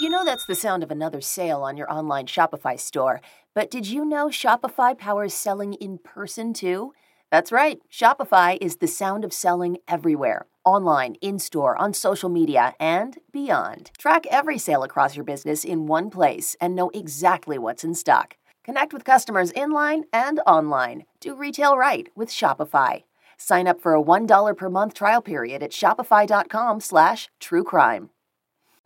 You know that's the sound of another sale on your online Shopify store, but did you know Shopify powers selling in person too? That's right, Shopify is the sound of selling everywhere online, in store, on social media, and beyond. Track every sale across your business in one place and know exactly what's in stock. Connect with customers in line and online. Do retail right with Shopify. Sign up for a $1 per month trial period at shopify.com slash true crime.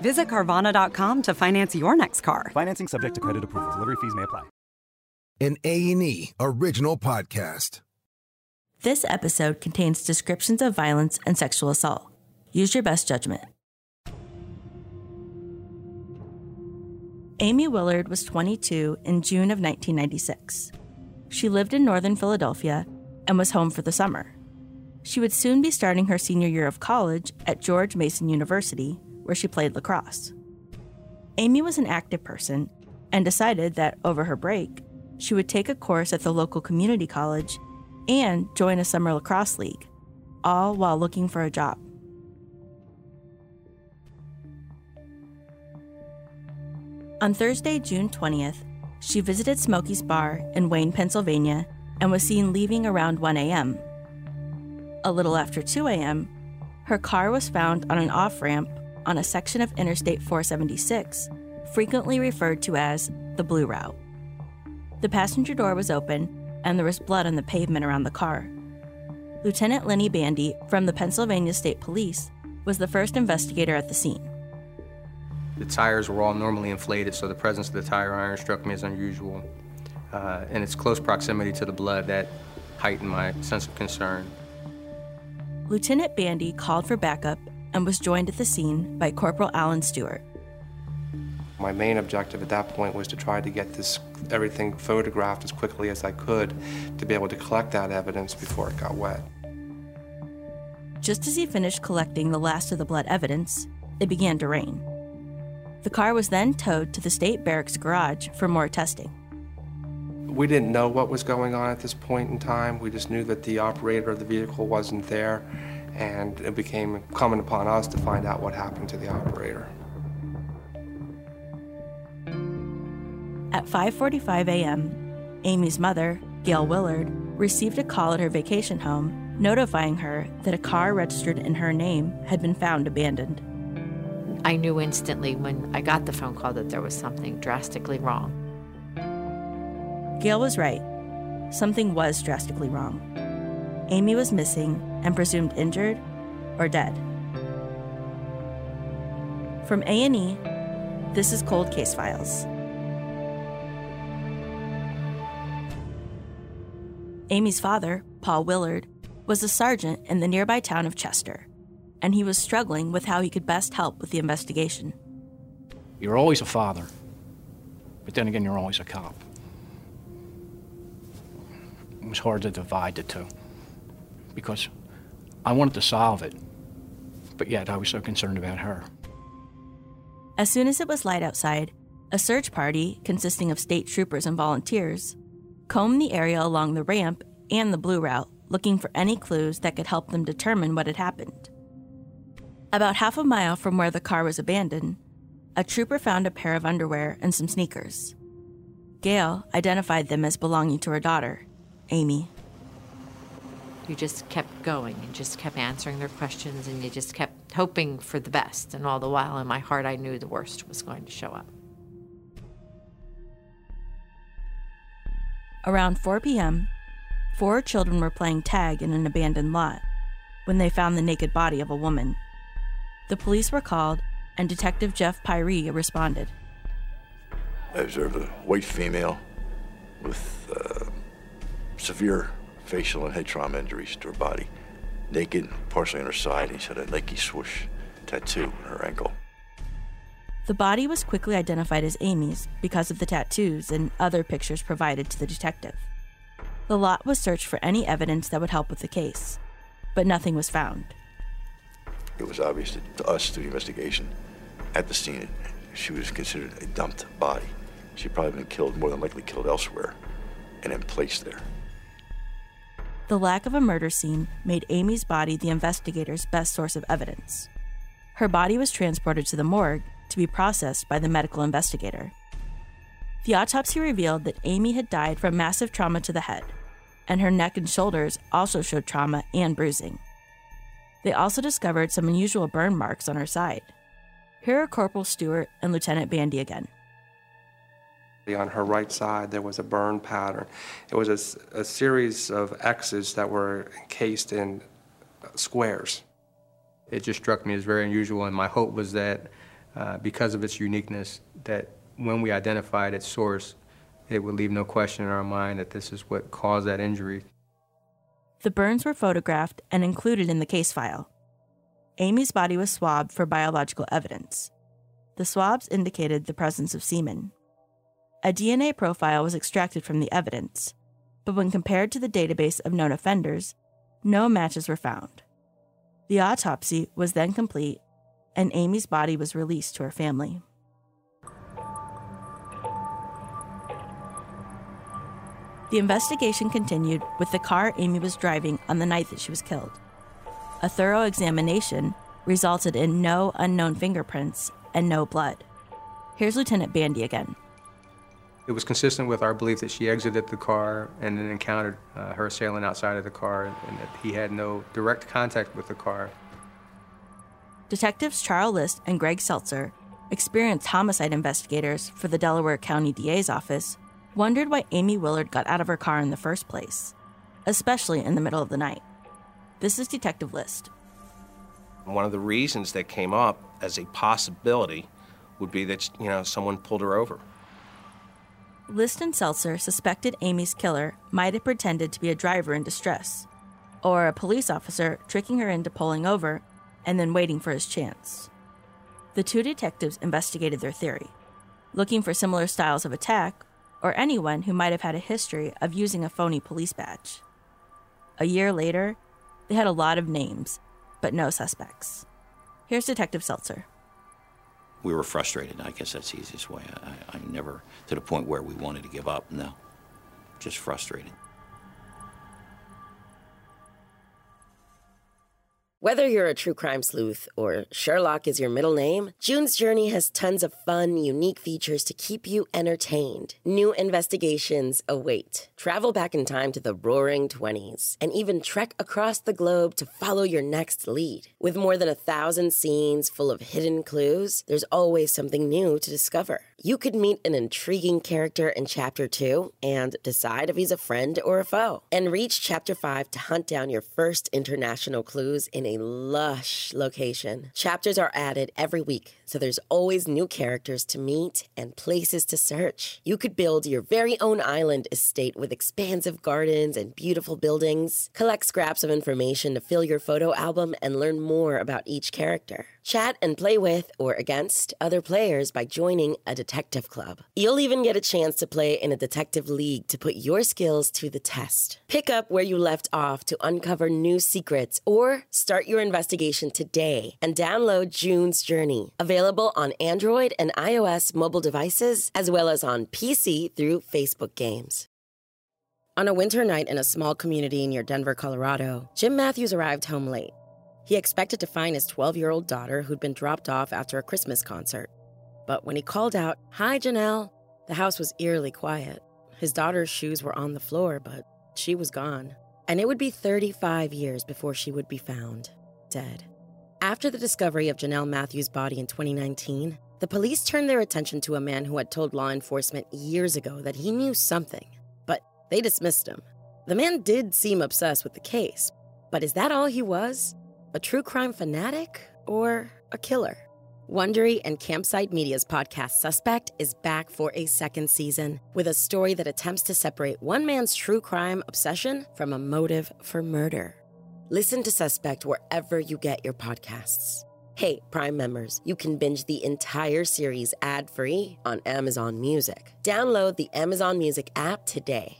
Visit Carvana.com to finance your next car. Financing subject to credit approval. Delivery fees may apply. An A&E original podcast. This episode contains descriptions of violence and sexual assault. Use your best judgment. Aimee Willard was 22 in June of 1996. She lived in northern Philadelphia and was home for the summer. She would soon be starting her senior year of college at George Mason University, where she played lacrosse. Aimee was an active person and decided that over her break, she would take a course at the local community college and join a summer lacrosse league, all while looking for a job. On Thursday, June 20th, she visited Smokey's Bar in Wayne, Pennsylvania, and was seen leaving around 1 a.m. A little after 2 a.m., her car was found on an off ramp on a section of Interstate 476, frequently referred to as the Blue Route. The passenger door was open, and there was blood on the pavement around the car. Lieutenant Lenny Bandy from the Pennsylvania State Police was the first investigator at the scene. The tires were all normally inflated, so the presence of the tire iron struck me as unusual. Uh, and its close proximity to the blood that heightened my sense of concern. Lieutenant Bandy called for backup and was joined at the scene by Corporal Alan Stewart. My main objective at that point was to try to get this everything photographed as quickly as I could to be able to collect that evidence before it got wet. Just as he finished collecting the last of the blood evidence, it began to rain. The car was then towed to the state barracks garage for more testing. We didn't know what was going on at this point in time. We just knew that the operator of the vehicle wasn't there, and it became incumbent upon us to find out what happened to the operator. At 5:45 a.m., Aimee's mother, Gail Willard, received a call at her vacation home notifying her that a car registered in her name had been found abandoned. I knew instantly when I got the phone call that there was something drastically wrong. Gail was right. Something was drastically wrong. Aimee was missing and presumed injured or dead. From A&E, this is Cold Case Files. Aimee's father, Paul Willard, was a sergeant in the nearby town of Chester, and he was struggling with how he could best help with the investigation. You're always a father, but then again, you're always a cop. It was hard to divide the two because I wanted to solve it, but yet I was so concerned about her. As soon as it was light outside, a search party consisting of state troopers and volunteers combed the area along the ramp and the blue route, looking for any clues that could help them determine what had happened. About half a mile from where the car was abandoned, a trooper found a pair of underwear and some sneakers. Gail identified them as belonging to her daughter, Aimee. You just kept going and just kept answering their questions and you just kept hoping for the best. And all the while in my heart, I knew the worst was going to show up. Around 4 p.m., four children were playing tag in an abandoned lot when they found the naked body of a woman. The police were called, and Detective Jeff Pyree responded. I observed a white female with uh, severe facial and head trauma injuries to her body, naked, partially on her side, and she had a Nike swoosh tattoo on her ankle. The body was quickly identified as Aimee's because of the tattoos and other pictures provided to the detective. The lot was searched for any evidence that would help with the case, but nothing was found. It was obvious to, to us through the investigation at the scene she was considered a dumped body. She'd probably been killed, more than likely killed elsewhere, and then placed there. The lack of a murder scene made Aimee's body the investigators' best source of evidence. Her body was transported to the morgue to be processed by the medical investigator. The autopsy revealed that Aimee had died from massive trauma to the head, and her neck and shoulders also showed trauma and bruising. They also discovered some unusual burn marks on her side. Here are Corporal Stewart and Lieutenant Bandy again. On her right side, there was a burn pattern. It was a, a series of X's that were encased in squares. It just struck me as very unusual, and my hope was that uh, because of its uniqueness, that when we identified its source, it would leave no question in our mind that this is what caused that injury. The burns were photographed and included in the case file. Aimee's body was swabbed for biological evidence. The swabs indicated the presence of semen. A DNA profile was extracted from the evidence, but when compared to the database of known offenders, no matches were found. The autopsy was then complete, and Aimee's body was released to her family. The investigation continued with the car Aimee was driving on the night that she was killed. A thorough examination resulted in no unknown fingerprints and no blood. Here's Lieutenant Bandy again. It was consistent with our belief that she exited the car and then encountered uh, her assailant outside of the car and that he had no direct contact with the car. Detectives Charles List and Greg Seltzer, experienced homicide investigators for the Delaware County DA's office, wondered why Aimee Willard got out of her car in the first place, especially in the middle of the night. This is Detective List. One of the reasons that came up as a possibility would be that, you know, someone pulled her over. List and Seltzer suspected Aimee's killer might have pretended to be a driver in distress, or a police officer tricking her into pulling over and then waiting for his chance. The two detectives investigated their theory, looking for similar styles of attack or anyone who might have had a history of using a phony police badge. A year later, they had a lot of names, but no suspects. Here's Detective Seltzer we were frustrated. I guess that's the easiest way. I, I never to the point where we wanted to give up. No, just frustrated. Whether you're a true crime sleuth or Sherlock is your middle name, June's Journey has tons of fun, unique features to keep you entertained. New investigations await. Travel back in time to the roaring 20s and even trek across the globe to follow your next lead. With more than a thousand scenes full of hidden clues, there's always something new to discover. You could meet an intriguing character in Chapter 2 and decide if he's a friend or a foe. And reach Chapter 5 to hunt down your first international clues in a lush location. Chapters are added every week, so there's always new characters to meet and places to search. You could build your very own island estate with expansive gardens and beautiful buildings. Collect scraps of information to fill your photo album and learn more about each character. Chat and play with or against other players by joining a detective club. You'll even get a chance to play in a detective league to put your skills to the test. Pick up where you left off to uncover new secrets or start your investigation today and download June's Journey. Available on Android and iOS mobile devices as well as on PC through Facebook games. On a winter night in a small community near Denver, Colorado, Jim Matthews arrived home late. He expected to find his 12 year old daughter who'd been dropped off after a Christmas concert. But when he called out, Hi, Jonelle, the house was eerily quiet. His daughter's shoes were on the floor, but she was gone. And it would be 35 years before she would be found, dead. After the discovery of Jonelle Matthews' body in 2019, the police turned their attention to a man who had told law enforcement years ago that he knew something, but they dismissed him. The man did seem obsessed with the case, but is that all he was? A true crime fanatic or a killer? Wondery and Campsite Media's podcast Suspect is back for a second season with a story that attempts to separate one man's true crime obsession from a motive for murder. Listen to Suspect wherever you get your podcasts. Hey, Prime members, you can binge the entire series ad free on Amazon Music. Download the Amazon Music app today.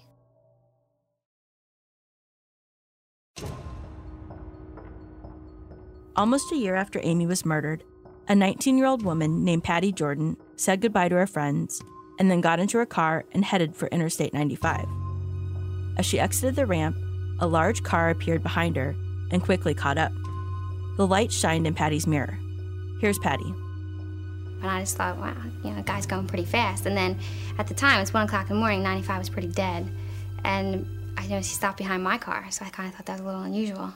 Almost a year after Aimee was murdered, a 19 year old woman named Patty Jordan said goodbye to her friends and then got into her car and headed for Interstate 95. As she exited the ramp, a large car appeared behind her and quickly caught up. The light shined in Patty's mirror. Here's Patty. And I just thought, wow, you know, the guy's going pretty fast. And then at the time, it's one o'clock in the morning, 95 was pretty dead. And I noticed he stopped behind my car, so I kind of thought that was a little unusual.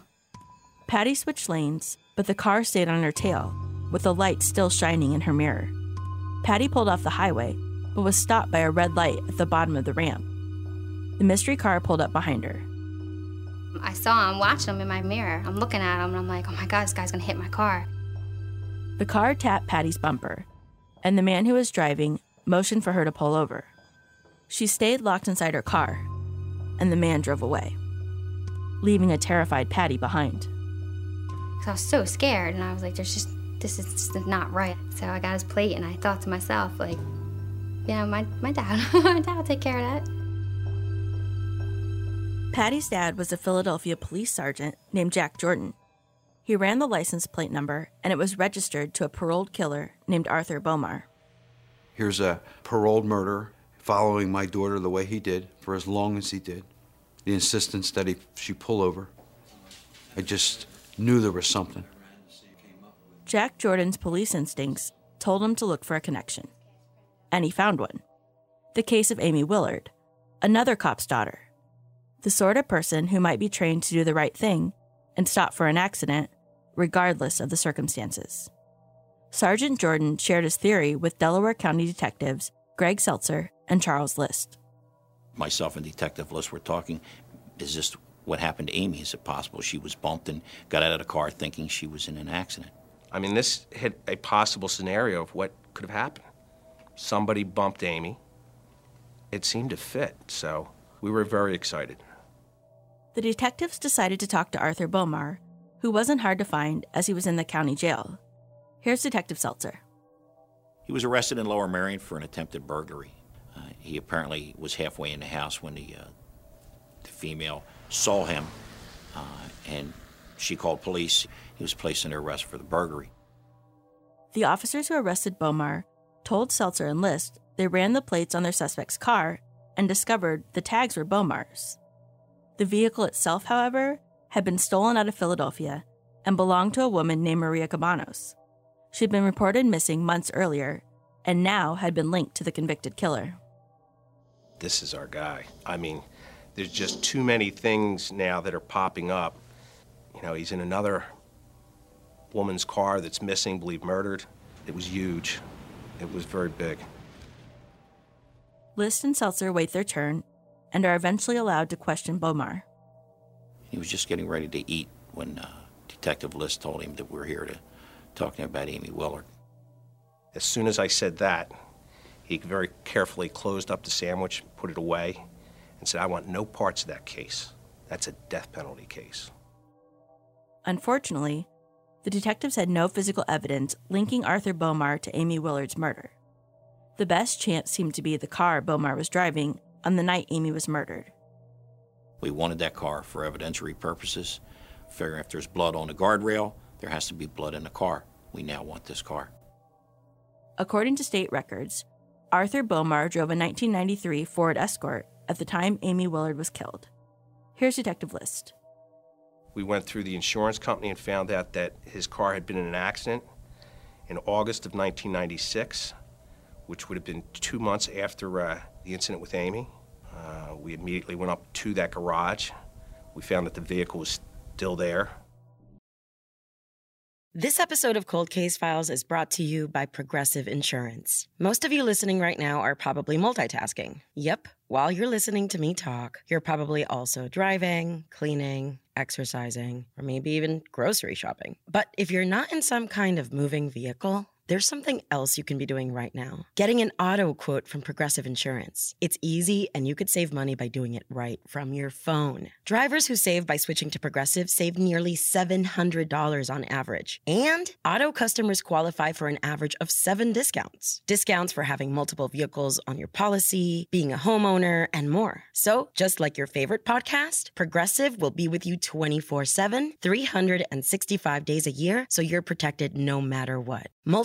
Patty switched lanes, but the car stayed on her tail, with the light still shining in her mirror. Patty pulled off the highway, but was stopped by a red light at the bottom of the ramp. The mystery car pulled up behind her. I saw him, watching him in my mirror. I'm looking at him, and I'm like, oh my God, this guy's gonna hit my car. The car tapped Patty's bumper, and the man who was driving motioned for her to pull over. She stayed locked inside her car, and the man drove away, leaving a terrified Patty behind. I was so scared, and I was like, there's just, this is just not right. So I got his plate, and I thought to myself, like, you know, my, my dad, my dad will take care of that. Patty's dad was a Philadelphia police sergeant named Jack Jordan. He ran the license plate number, and it was registered to a paroled killer named Arthur Bomar. Here's a paroled murderer following my daughter the way he did for as long as he did. The insistence that he, she pull over. I just knew there was something. Jack Jordan's police instincts told him to look for a connection. And he found one the case of Aimee Willard, another cop's daughter. The sort of person who might be trained to do the right thing and stop for an accident, regardless of the circumstances. Sergeant Jordan shared his theory with Delaware County detectives Greg Seltzer and Charles List. Myself and Detective List were talking. Is this what happened to Aimee? Is it possible she was bumped and got out of the car thinking she was in an accident? I mean, this hit a possible scenario of what could have happened. Somebody bumped Aimee. It seemed to fit, so we were very excited. The detectives decided to talk to Arthur Bomar, who wasn't hard to find as he was in the county jail. Here's Detective Seltzer. He was arrested in Lower Merion for an attempted burglary. Uh, he apparently was halfway in the house when the, uh, the female saw him, uh, and she called police. He was placed under arrest for the burglary. The officers who arrested Bomar told Seltzer and List they ran the plates on their suspect's car and discovered the tags were Bomar's. The vehicle itself, however, had been stolen out of Philadelphia and belonged to a woman named Maria Cabuenos. She'd been reported missing months earlier and now had been linked to the convicted killer. This is our guy. I mean, there's just too many things now that are popping up. You know, he's in another woman's car that's missing, believed murdered. It was huge. It was very big. List and Seltzer wait their turn and are eventually allowed to question Bomar. He was just getting ready to eat when uh, Detective List told him that we're here to talking about Aimee Willard. As soon as I said that, he very carefully closed up the sandwich, put it away, and said, I want no parts of that case. That's a death penalty case. Unfortunately, the detectives had no physical evidence linking Arthur Bomar to Aimee Willard's murder. The best chance seemed to be the car Bomar was driving on the night Aimee was murdered. We wanted that car for evidentiary purposes. Figuring if there's blood on the guardrail, there has to be blood in the car. We now want this car. According to state records, Arthur Bomar drove a 1993 Ford Escort at the time Aimee Willard was killed. Here's Detective List. We went through the insurance company and found out that his car had been in an accident in August of 1996, which would have been two months after uh, the incident with Aimee. Uh, we immediately went up to that garage. We found that the vehicle was still there. This episode of Cold Case Files is brought to you by Progressive Insurance. Most of you listening right now are probably multitasking. Yep, while you're listening to me talk, you're probably also driving, cleaning, exercising, or maybe even grocery shopping. But if you're not in some kind of moving vehicle, there's something else you can be doing right now. Getting an auto quote from Progressive Insurance. It's easy and you could save money by doing it right from your phone. Drivers who save by switching to Progressive save nearly $700 on average. And auto customers qualify for an average of seven discounts. Discounts for having multiple vehicles on your policy, being a homeowner, and more. So, just like your favorite podcast, Progressive will be with you 24 7, 365 days a year, so you're protected no matter what.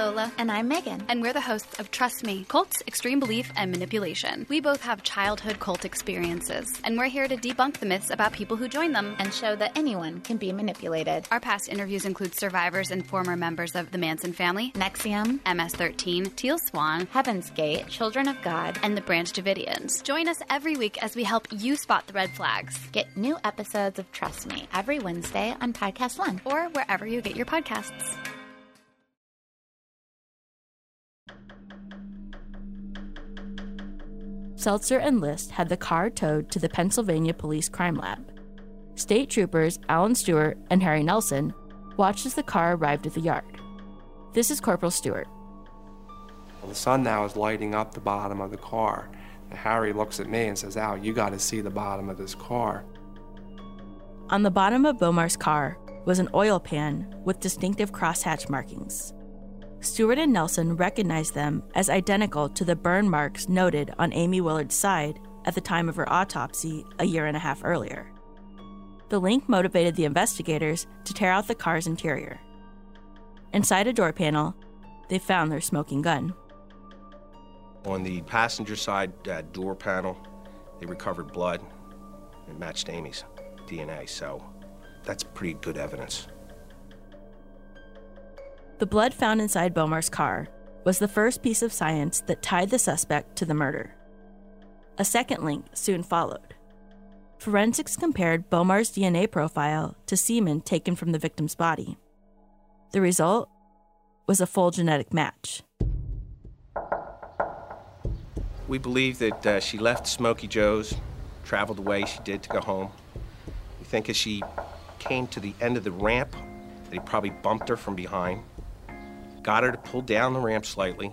Lola. And I'm Megan. And we're the hosts of Trust Me Cults, Extreme Belief, and Manipulation. We both have childhood cult experiences, and we're here to debunk the myths about people who join them and show that anyone can be manipulated. Our past interviews include survivors and former members of the Manson family, NXIVM, MS 13, Teal Swan, Heaven's Gate, Children of God, and the Branch Davidians. Join us every week as we help you spot the red flags. Get new episodes of Trust Me every Wednesday on Podcast One or wherever you get your podcasts. Seltzer and List had the car towed to the Pennsylvania Police Crime Lab. State troopers Alan Stewart and Harry Nelson watched as the car arrived at the yard. This is Corporal Stewart. Well, the sun now is lighting up the bottom of the car. And Harry looks at me and says, Al, you got to see the bottom of this car. On the bottom of Bomar's car was an oil pan with distinctive crosshatch markings. Stewart and Nelson recognized them as identical to the burn marks noted on Aimee Willard's side at the time of her autopsy a year and a half earlier. The link motivated the investigators to tear out the car's interior. Inside a door panel, they found their smoking gun. On the passenger side uh, door panel, they recovered blood. It matched Aimee's DNA, so that's pretty good evidence. The blood found inside Bomar's car was the first piece of science that tied the suspect to the murder. A second link soon followed. Forensics compared Bomar's DNA profile to semen taken from the victim's body. The result was a full genetic match. We believe that uh, she left Smoky Joe's, traveled the way she did to go home. We think as she came to the end of the ramp, that he probably bumped her from behind, got her to pull down the ramp slightly,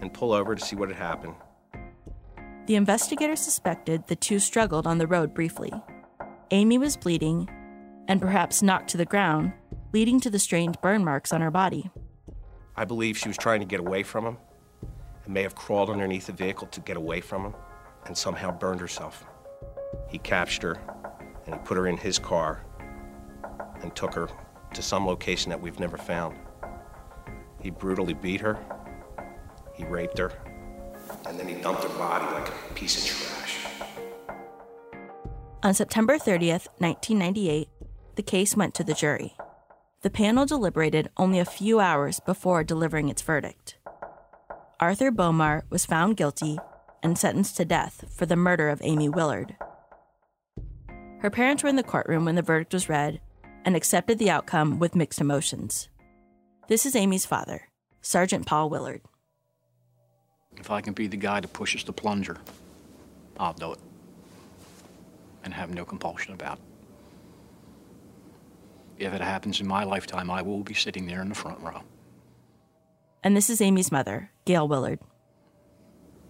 and pull over to see what had happened. The investigators suspected the two struggled on the road briefly. Aimee was bleeding and perhaps knocked to the ground, leading to the strange burn marks on her body. I believe she was trying to get away from him and may have crawled underneath the vehicle to get away from him and somehow burned herself. He captured her and he put her in his car and took her to some location that we've never found. He brutally beat her, he raped her, and then he dumped her body like a piece of trash. On September 30th, 1998, the case went to the jury. The panel deliberated only a few hours before delivering its verdict. Arthur Bomar was found guilty and sentenced to death for the murder of Aimee Willard. Her parents were in the courtroom when the verdict was read and accepted the outcome with mixed emotions. This is Aimee's father, Sergeant Paul Willard. If I can be the guy that pushes the plunger, I'll do it. And have no compulsion about it. If it happens in my lifetime, I will be sitting there in the front row. And this is Aimee's mother, Gail Willard.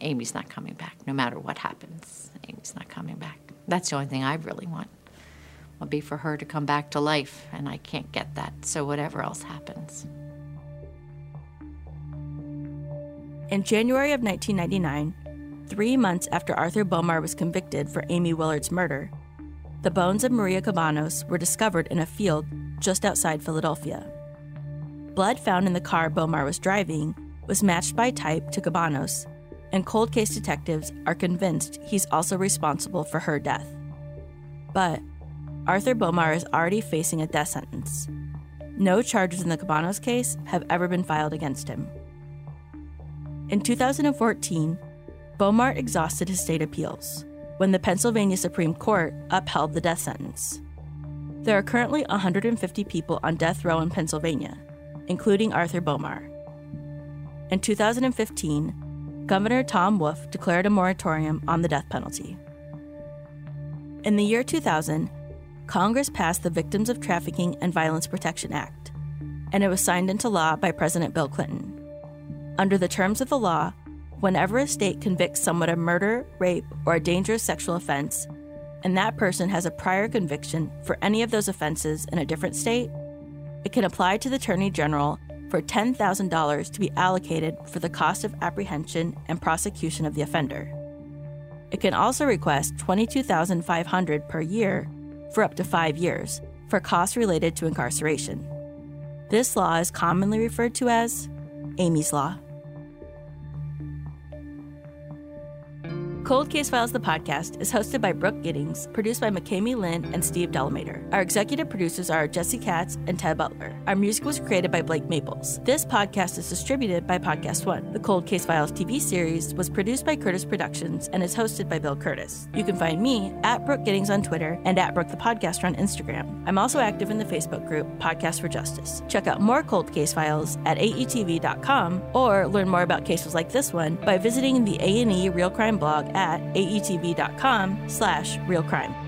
Aimee's not coming back, no matter what happens. Aimee's not coming back. That's the only thing I really want. Would be for her to come back to life, and I can't get that. So whatever else happens. In January of 1999, three months after Arthur Bomar was convicted for Aimee Willard's murder, the bones of Maria Cabuenos were discovered in a field just outside Philadelphia. Blood found in the car Bomar was driving was matched by type to Cabuenos, and cold case detectives are convinced he's also responsible for her death. But Arthur Bomar is already facing a death sentence. No charges in the Cabuenos case have ever been filed against him. In 2014, Bomar exhausted his state appeals. when the Pennsylvania Supreme Court upheld the death sentence. There are currently 150 people on death row in Pennsylvania, including Arthur Bomar. In 2015, Governor Tom Wolf declared a moratorium on the death penalty. In the year 2000, Congress passed the Victims of Trafficking and Violence Protection Act, and it was signed into law by President Bill Clinton. Under the terms of the law, whenever a state convicts someone of murder, rape, or a dangerous sexual offense, and that person has a prior conviction for any of those offenses in a different state, it can apply to the Attorney General for $10,000 to be allocated for the cost of apprehension and prosecution of the offender. It can also request $22,500 per year for up to 5 years for costs related to incarceration. This law is commonly referred to as Aimee's Law. Cold Case Files, the podcast, is hosted by Brooke Giddings, produced by McKamey Lynn and Steve Delamater. Our executive producers are Jesse Katz and Ted Butler. Our music was created by Blake Maples. This podcast is distributed by Podcast One. The Cold Case Files TV series was produced by Kurtis Productions and is hosted by Bill Kurtis. You can find me at Brooke Giddings on Twitter and at Brooke the Podcaster on Instagram. I'm also active in the Facebook group Podcast for Justice. Check out more Cold Case Files at aetv.com or learn more about cases like this one by visiting the A&E Real Crime blog at aetv.com slash realcrime.